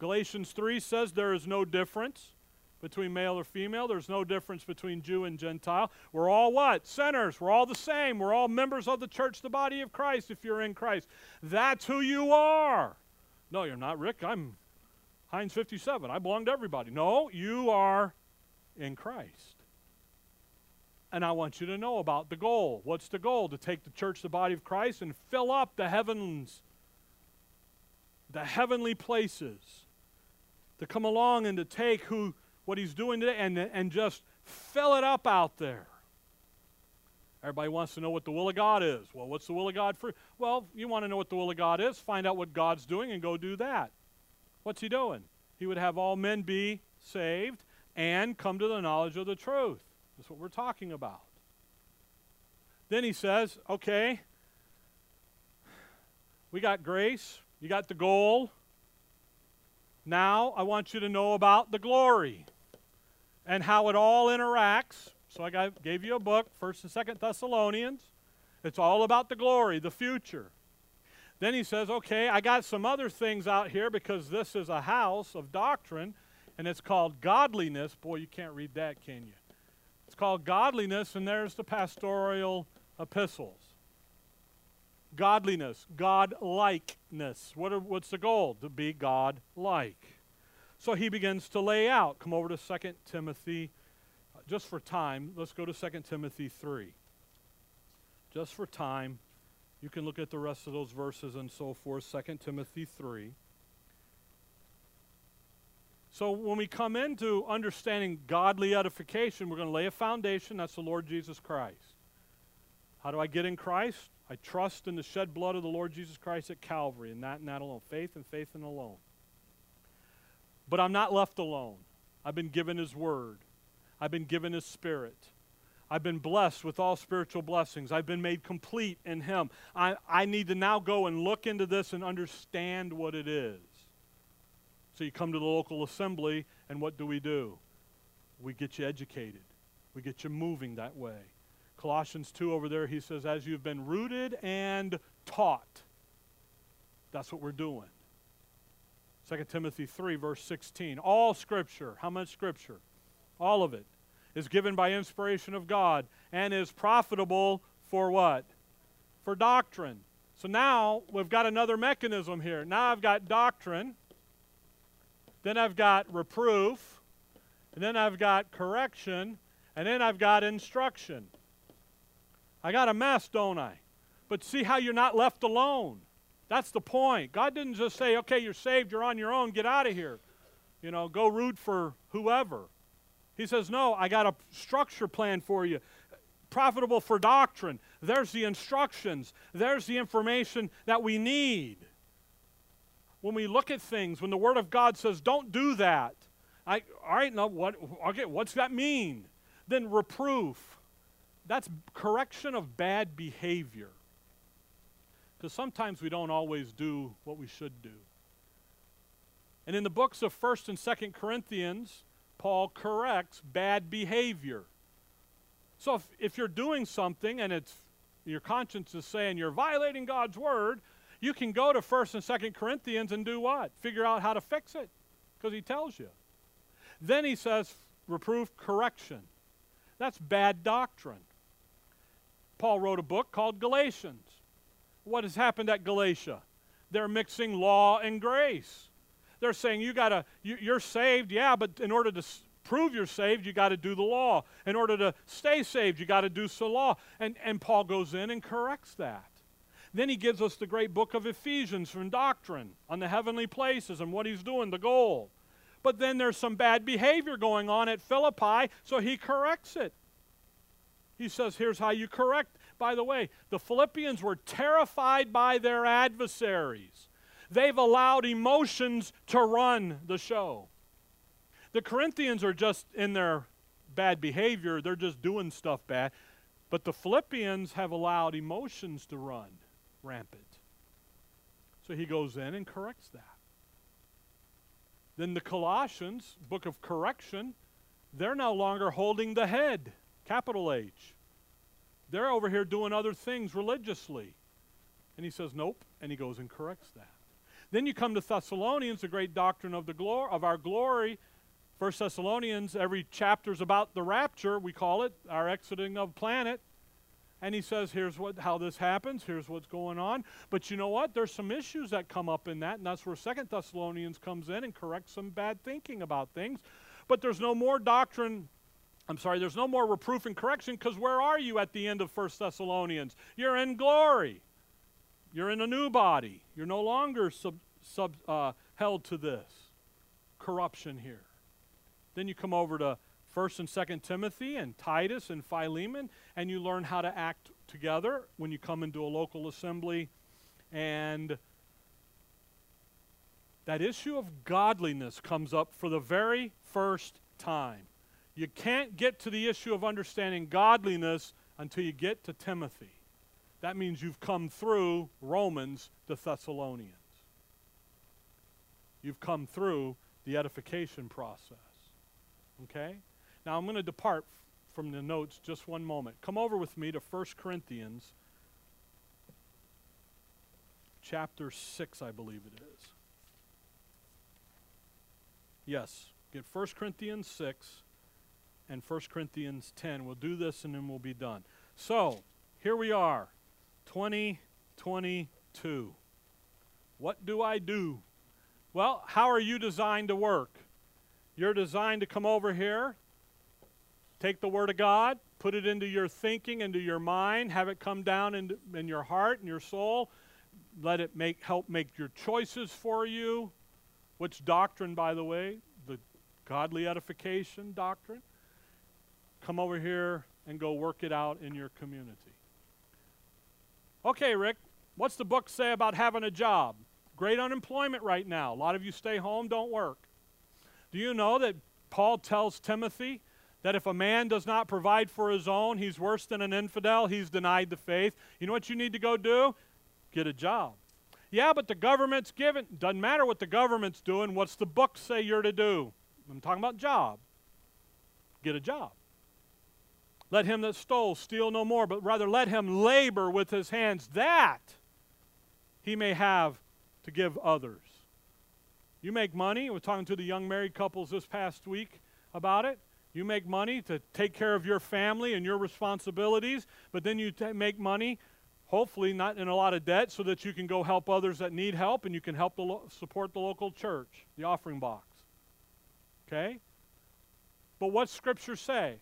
Galatians 3 says there is no difference. between male or female. There's no difference between Jew and Gentile. We're all what? Sinners. We're all the same. We're all members of the church, the body of Christ, if you're in Christ. That's who you are. No, you're not, Rick. I'm Heinz 57. I belong to everybody. No, you are in Christ. And I want you to know about the goal. What's the goal? To take the church, the body of Christ, and fill up the heavens, the heavenly places. To come along and to take who what he's doing today and, and just fill it up out there. Everybody wants to know what the will of God is. Well, what's the will of God for? Well, you want to know what the will of God is, find out what God's doing and go do that. What's he doing? He would have all men be saved and come to the knowledge of the truth. That's what we're talking about. Then he says, okay, we got grace, you got the goal. Now I want you to know about the glory and how it all interacts. So I gave you a book, 1st and 2nd Thessalonians. It's all about the glory, the future. Then he says, okay, I got some other things out here because this is a house of doctrine, and it's called godliness. Boy, you can't read that, can you? It's called godliness, and there's the pastoral epistles. Godliness, God likeness. What what's the goal? To be God like. So he begins to lay out. Come over to 2 Timothy. Uh, just for time, let's go to 2 Timothy 3. Just for time, you can look at the rest of those verses and so forth. 2 Timothy 3. So when we come into understanding godly edification, we're going to lay a foundation. That's the Lord Jesus Christ. How do I get in Christ? I trust in the shed blood of the Lord Jesus Christ at Calvary, and that and that alone. Faith and faith and alone. But I'm not left alone. I've been given His Word, I've been given His Spirit. I've been blessed with all spiritual blessings. I've been made complete in Him. I, I need to now go and look into this and understand what it is. So you come to the local assembly, and what do we do? We get you educated, we get you moving that way. Colossians 2 over there, he says, As you've been rooted and taught. That's what we're doing. 2 Timothy 3, verse 16. All Scripture, how much Scripture? All of it is given by inspiration of God and is profitable for what? For doctrine. So now we've got another mechanism here. Now I've got doctrine, then I've got reproof, and then I've got correction, and then I've got instruction. I got a mess, don't I? But see how you're not left alone. That's the point. God didn't just say, okay, you're saved, you're on your own, get out of here. You know, go root for whoever. He says, no, I got a structure plan for you. Profitable for doctrine. There's the instructions, there's the information that we need. When we look at things, when the Word of God says, don't do that, I, all right, now what, okay, what's that mean? Then reproof. That's correction of bad behavior. Because sometimes we don't always do what we should do. And in the books of 1st and 2nd Corinthians, Paul corrects bad behavior. So if, if you're doing something and it's your conscience is saying you're violating God's word, you can go to 1st and 2nd Corinthians and do what? Figure out how to fix it because he tells you. Then he says reproof correction. That's bad doctrine. Paul wrote a book called Galatians what has happened at Galatia? They're mixing law and grace. They're saying you gotta, you, you're saved, yeah, but in order to prove you're saved, you got to do the law. In order to stay saved, you got to do the law. And, and Paul goes in and corrects that. Then he gives us the great book of Ephesians from doctrine on the heavenly places and what he's doing, the goal. But then there's some bad behavior going on at Philippi, so he corrects it. He says, here's how you correct by the way, the Philippians were terrified by their adversaries. They've allowed emotions to run the show. The Corinthians are just in their bad behavior, they're just doing stuff bad. But the Philippians have allowed emotions to run rampant. So he goes in and corrects that. Then the Colossians, book of correction, they're no longer holding the head, capital H. They're over here doing other things religiously. And he says, Nope. And he goes and corrects that. Then you come to Thessalonians, the great doctrine of, the glor- of our glory, First Thessalonians, every chapter is about the rapture, we call it, our exiting of planet. And he says, here's what, how this happens, here's what's going on. But you know what? There's some issues that come up in that, and that's where Second Thessalonians comes in and corrects some bad thinking about things. But there's no more doctrine I'm sorry, there's no more reproof and correction because where are you at the end of First Thessalonians? You're in glory. You're in a new body. You're no longer sub, sub, uh, held to this corruption here. Then you come over to 1st and 2nd Timothy and Titus and Philemon, and you learn how to act together when you come into a local assembly. And that issue of godliness comes up for the very first time. You can't get to the issue of understanding godliness until you get to Timothy. That means you've come through Romans to Thessalonians. You've come through the edification process. Okay? Now I'm going to depart from the notes just one moment. Come over with me to 1 Corinthians chapter 6, I believe it is. Yes, get 1 Corinthians 6 and 1 Corinthians 10. We'll do this and then we'll be done. So, here we are, 2022. What do I do? Well, how are you designed to work? You're designed to come over here, take the Word of God, put it into your thinking, into your mind, have it come down in, in your heart and your soul. Let it make, help make your choices for you. Which doctrine, by the way? The godly edification doctrine come over here and go work it out in your community. Okay, Rick, what's the book say about having a job? Great unemployment right now. A lot of you stay home, don't work. Do you know that Paul tells Timothy that if a man does not provide for his own, he's worse than an infidel, he's denied the faith. You know what you need to go do? Get a job. Yeah, but the government's giving. Doesn't matter what the government's doing. What's the book say you're to do? I'm talking about job. Get a job. Let him that stole steal no more, but rather let him labor with his hands that he may have to give others. You make money. We're talking to the young married couples this past week about it. You make money to take care of your family and your responsibilities, but then you t- make money, hopefully not in a lot of debt, so that you can go help others that need help and you can help the lo- support the local church, the offering box. Okay? But what Scripture say?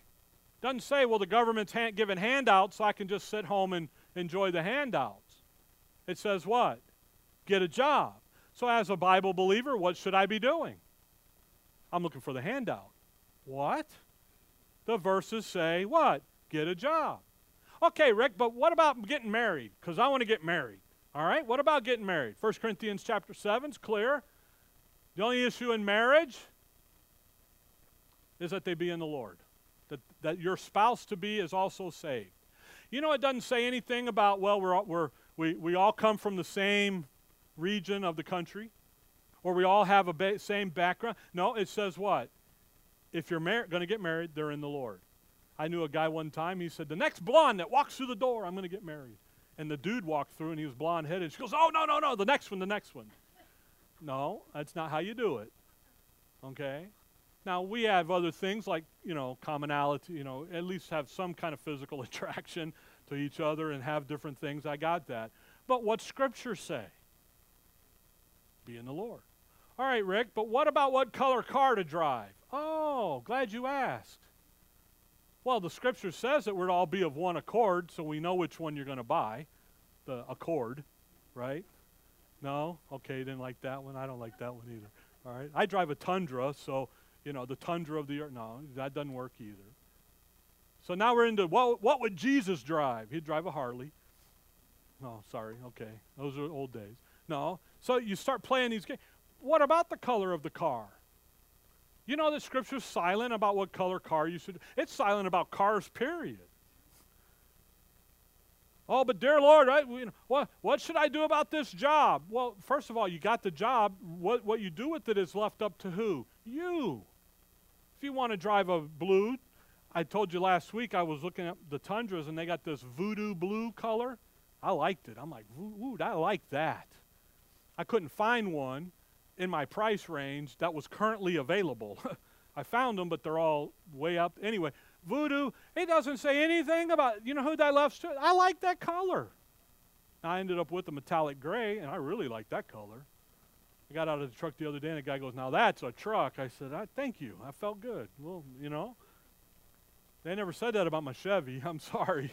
Doesn't say, well, the government's hand, giving handouts, so I can just sit home and enjoy the handouts. It says what? Get a job. So, as a Bible believer, what should I be doing? I'm looking for the handout. What? The verses say what? Get a job. Okay, Rick, but what about getting married? Because I want to get married. All right, what about getting married? 1 Corinthians chapter 7 is clear. The only issue in marriage is that they be in the Lord that, that your spouse to be is also saved. You know, it doesn't say anything about, well, we're, we're, we, we all come from the same region of the country, or we all have a ba- same background. No, it says what? If you're mar- going to get married, they're in the Lord. I knew a guy one time, he said, The next blonde that walks through the door, I'm going to get married. And the dude walked through and he was blonde headed. She goes, Oh, no, no, no, the next one, the next one. No, that's not how you do it. Okay? Now, we have other things like, you know, commonality, you know, at least have some kind of physical attraction to each other and have different things. I got that. But what Scripture say? Be in the Lord. All right, Rick, but what about what color car to drive? Oh, glad you asked. Well, the Scripture says that we're to all be of one accord, so we know which one you're going to buy. The Accord, right? No? Okay, didn't like that one. I don't like that one either. All right. I drive a Tundra, so you know, the tundra of the earth. No, that doesn't work either. So now we're into what, what would Jesus drive? He'd drive a Harley. No, sorry. Okay. Those are old days. No. So you start playing these games. What about the color of the car? You know the scripture's silent about what color car you should. It's silent about cars, period. Oh, but dear Lord, I, you know, what, what should I do about this job? Well, first of all, you got the job. What, what you do with it is left up to who? You. If you want to drive a blue, I told you last week I was looking at the Tundras and they got this voodoo blue color. I liked it. I'm like, ooh, I like that. I couldn't find one in my price range that was currently available. I found them, but they're all way up. Anyway, voodoo, it doesn't say anything about, you know who that left? I like that color. I ended up with a metallic gray, and I really like that color. I got out of the truck the other day, and the guy goes, Now that's a truck. I said, I, Thank you. I felt good. Well, you know, they never said that about my Chevy. I'm sorry.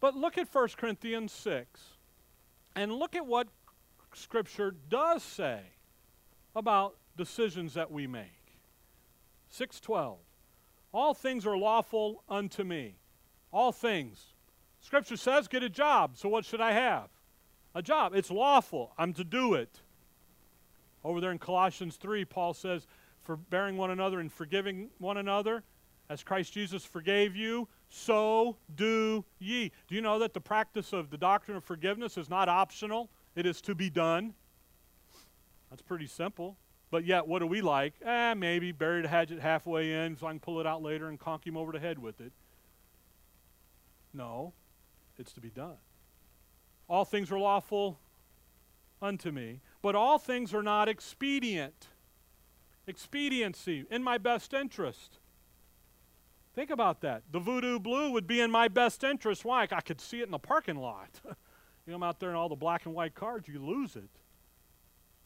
but look at 1 Corinthians 6, and look at what Scripture does say about decisions that we make. 612. All things are lawful unto me. All things. Scripture says, get a job. So what should I have? A job. It's lawful. I'm to do it. Over there in Colossians 3, Paul says, forbearing one another and forgiving one another, as Christ Jesus forgave you, so do ye. Do you know that the practice of the doctrine of forgiveness is not optional? It is to be done. That's pretty simple. But yet, what do we like? Eh, maybe bury the hatchet halfway in so I can pull it out later and conk him over the head with it. No, it's to be done. All things are lawful unto me, but all things are not expedient. Expediency, in my best interest. Think about that. The voodoo blue would be in my best interest. Why? I could see it in the parking lot. you know, I'm out there in all the black and white cars, you lose it.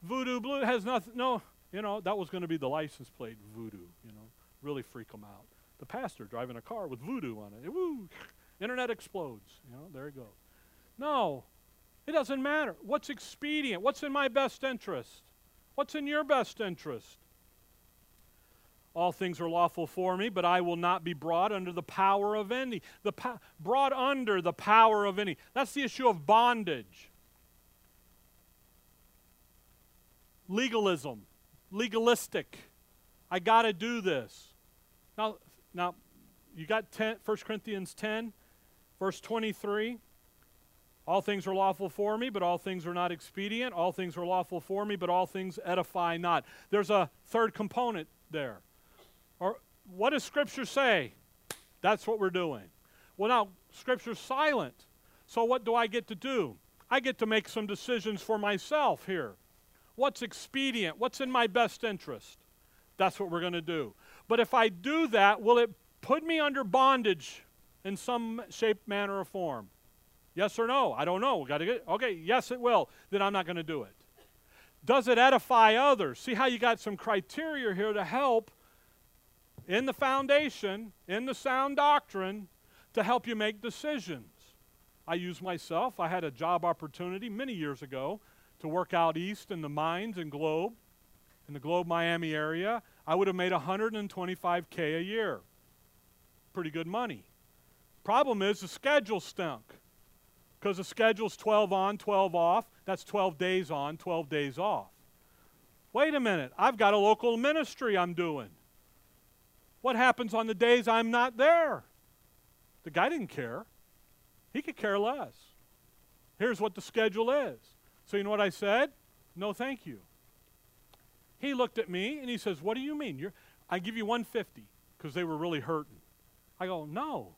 Voodoo blue has nothing, no, you know, that was going to be the license plate voodoo, you know, really freak them out. The pastor driving a car with voodoo on it. Woo! Internet explodes. You know, there you go. No, it doesn't matter. What's expedient? What's in my best interest? What's in your best interest? All things are lawful for me, but I will not be brought under the power of any. The po- brought under the power of any. That's the issue of bondage. Legalism legalistic. I got to do this. Now, now, you got 10, 1 Corinthians 10, verse 23. All things are lawful for me, but all things are not expedient. All things are lawful for me, but all things edify not. There's a third component there. Or what does Scripture say? That's what we're doing. Well, now, Scripture's silent. So what do I get to do? I get to make some decisions for myself here. What's expedient? What's in my best interest? That's what we're going to do. But if I do that, will it put me under bondage in some shape, manner, or form? Yes or no? I don't know. Got to get okay. Yes, it will. Then I'm not going to do it. Does it edify others? See how you got some criteria here to help in the foundation, in the sound doctrine, to help you make decisions. I use myself. I had a job opportunity many years ago to work out east in the mines and Globe, in the Globe Miami area, I would have made 125K a year. Pretty good money. Problem is, the schedule stunk. Because the schedule's 12 on, 12 off. That's 12 days on, 12 days off. Wait a minute, I've got a local ministry I'm doing. What happens on the days I'm not there? The guy didn't care. He could care less. Here's what the schedule is so you know what I said? No, thank you. He looked at me and he says, What do you mean? You're, I give you 150 because they were really hurting. I go, No.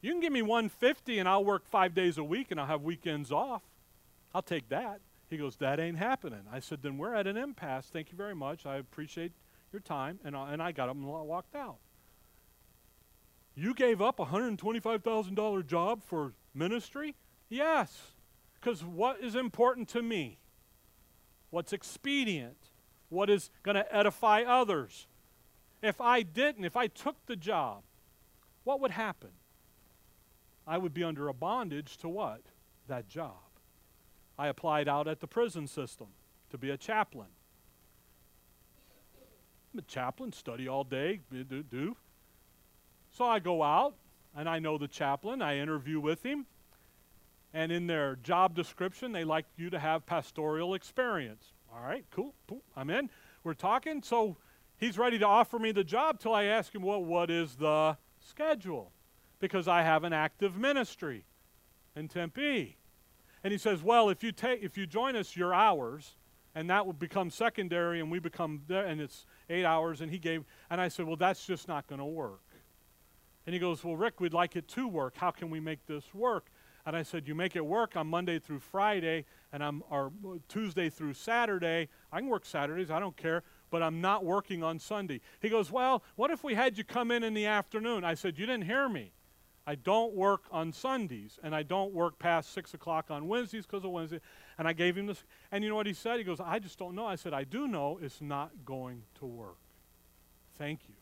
You can give me 150 and I'll work five days a week and I'll have weekends off. I'll take that. He goes, That ain't happening. I said, Then we're at an impasse. Thank you very much. I appreciate your time. And I, and I got up and walked out. You gave up a $125,000 job for ministry? Yes. Because what is important to me? What's expedient? What is going to edify others? If I didn't, if I took the job, what would happen? I would be under a bondage to what? That job. I applied out at the prison system to be a chaplain. I'm a chaplain, study all day, eh, do, do. So I go out, and I know the chaplain. I interview with him and in their job description, they like you to have pastoral experience. All right, cool, cool. I'm in. We're talking. So he's ready to offer me the job till I ask him, well, what is the schedule? Because I have an active ministry in Tempe. And he says, well, if you take if you join us, your hours, and that would become secondary, and we become there, and it's eight hours. And he gave, and I said, well, that's just not going to work. And he goes, well, Rick, we'd like it to work. How can we make this work? And I said, You make it work on Monday through Friday, and I'm or Tuesday through Saturday. I can work Saturdays, I don't care. but I'm not working on Sunday. He goes, Well, what if we had you come in in the afternoon? I said, You didn't hear me. I don't work on Sundays, and I don't work past 6 o'clock on Wednesdays because of Wednesday. And I gave him this. And you know what he said? He goes, I just don't know. I said, I do know it's not going to work. Thank you.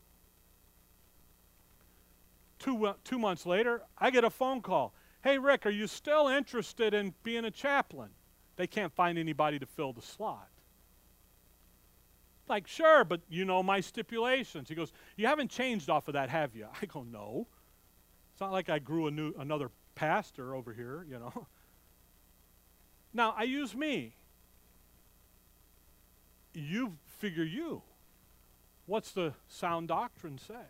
Two, uh, two months later, I get a phone call. Hey, Rick, are you still interested in being a chaplain? They can't find anybody to fill the slot. Like, sure, but you know my stipulations. He goes, You haven't changed off of that, have you? I go, No. It's not like I grew a new, another pastor over here, you know. Now, I use me. You figure you. What's the sound doctrine say?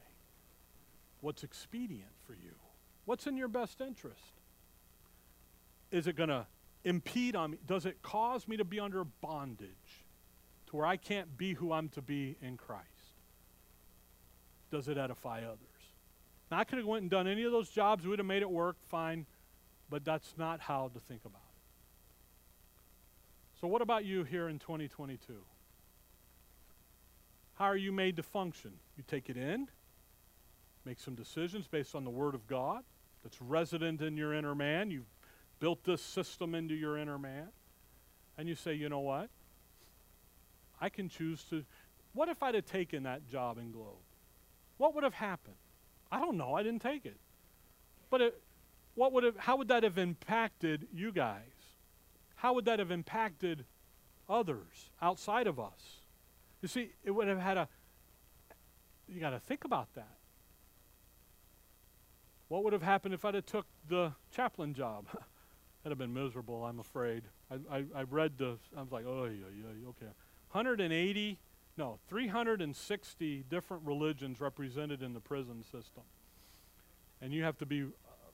What's expedient for you? What's in your best interest? Is it going to impede on me? Does it cause me to be under bondage to where I can't be who I'm to be in Christ? Does it edify others? Now, I could have went and done any of those jobs. We would have made it work fine, but that's not how to think about it. So, what about you here in 2022? How are you made to function? You take it in, make some decisions based on the Word of God that's resident in your inner man. You've built this system into your inner man. And you say, you know what? I can choose to. What if I'd have taken that job in Globe? What would have happened? I don't know. I didn't take it. But it, what would have, how would that have impacted you guys? How would that have impacted others outside of us? You see, it would have had a, you got to think about that. What would have happened if I'd have took the chaplain job? That'd have been miserable, I'm afraid. I, I, I read the, I was like, oh, yeah, yeah, yeah. okay. 180, no, 360 different religions represented in the prison system. And you have to be uh,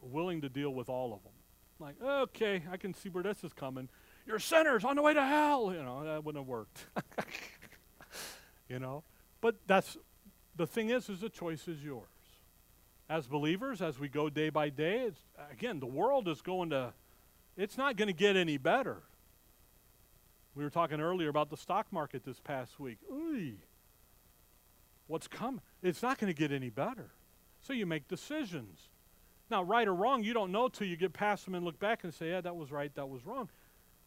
willing to deal with all of them. Like, okay, I can see where this is coming. You're sinners on the way to hell. You know, that wouldn't have worked. you know? But that's the thing is, is the choice is yours. As believers, as we go day by day, again, the world is going to, it's not going to get any better. We were talking earlier about the stock market this past week. Ooh, what's coming? It's not going to get any better. So you make decisions. Now, right or wrong, you don't know till you get past them and look back and say, yeah, that was right, that was wrong.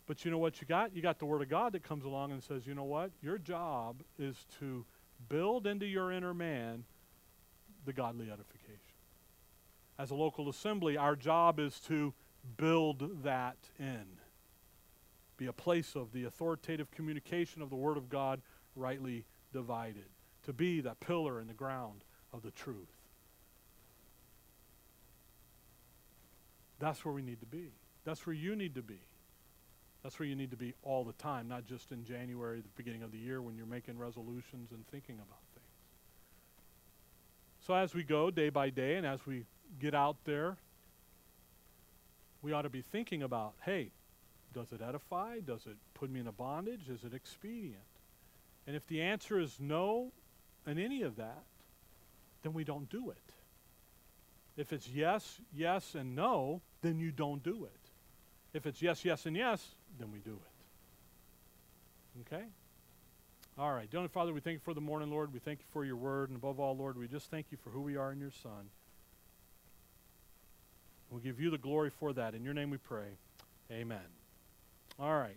But you know what you got? You got the Word of God that comes along and says, you know what? Your job is to build into your inner man the godly edification. As a local assembly, our job is to build that in. Be a place of the authoritative communication of the Word of God rightly divided. To be that pillar in the ground of the truth. That's where we need to be. That's where you need to be. That's where you need to be all the time, not just in January, the beginning of the year, when you're making resolutions and thinking about things. So as we go day by day and as we get out there, we ought to be thinking about hey, does it edify? Does it put me in a bondage? Is it expedient? And if the answer is no in any of that, then we don't do it. If it's yes, yes, and no, then you don't do it. If it's yes, yes, and yes, then we do it. Okay? All right. Dear Father, we thank you for the morning, Lord. We thank you for your word. And above all, Lord, we just thank you for who we are in your Son. We'll give you the glory for that. In your name we pray. Amen. All right.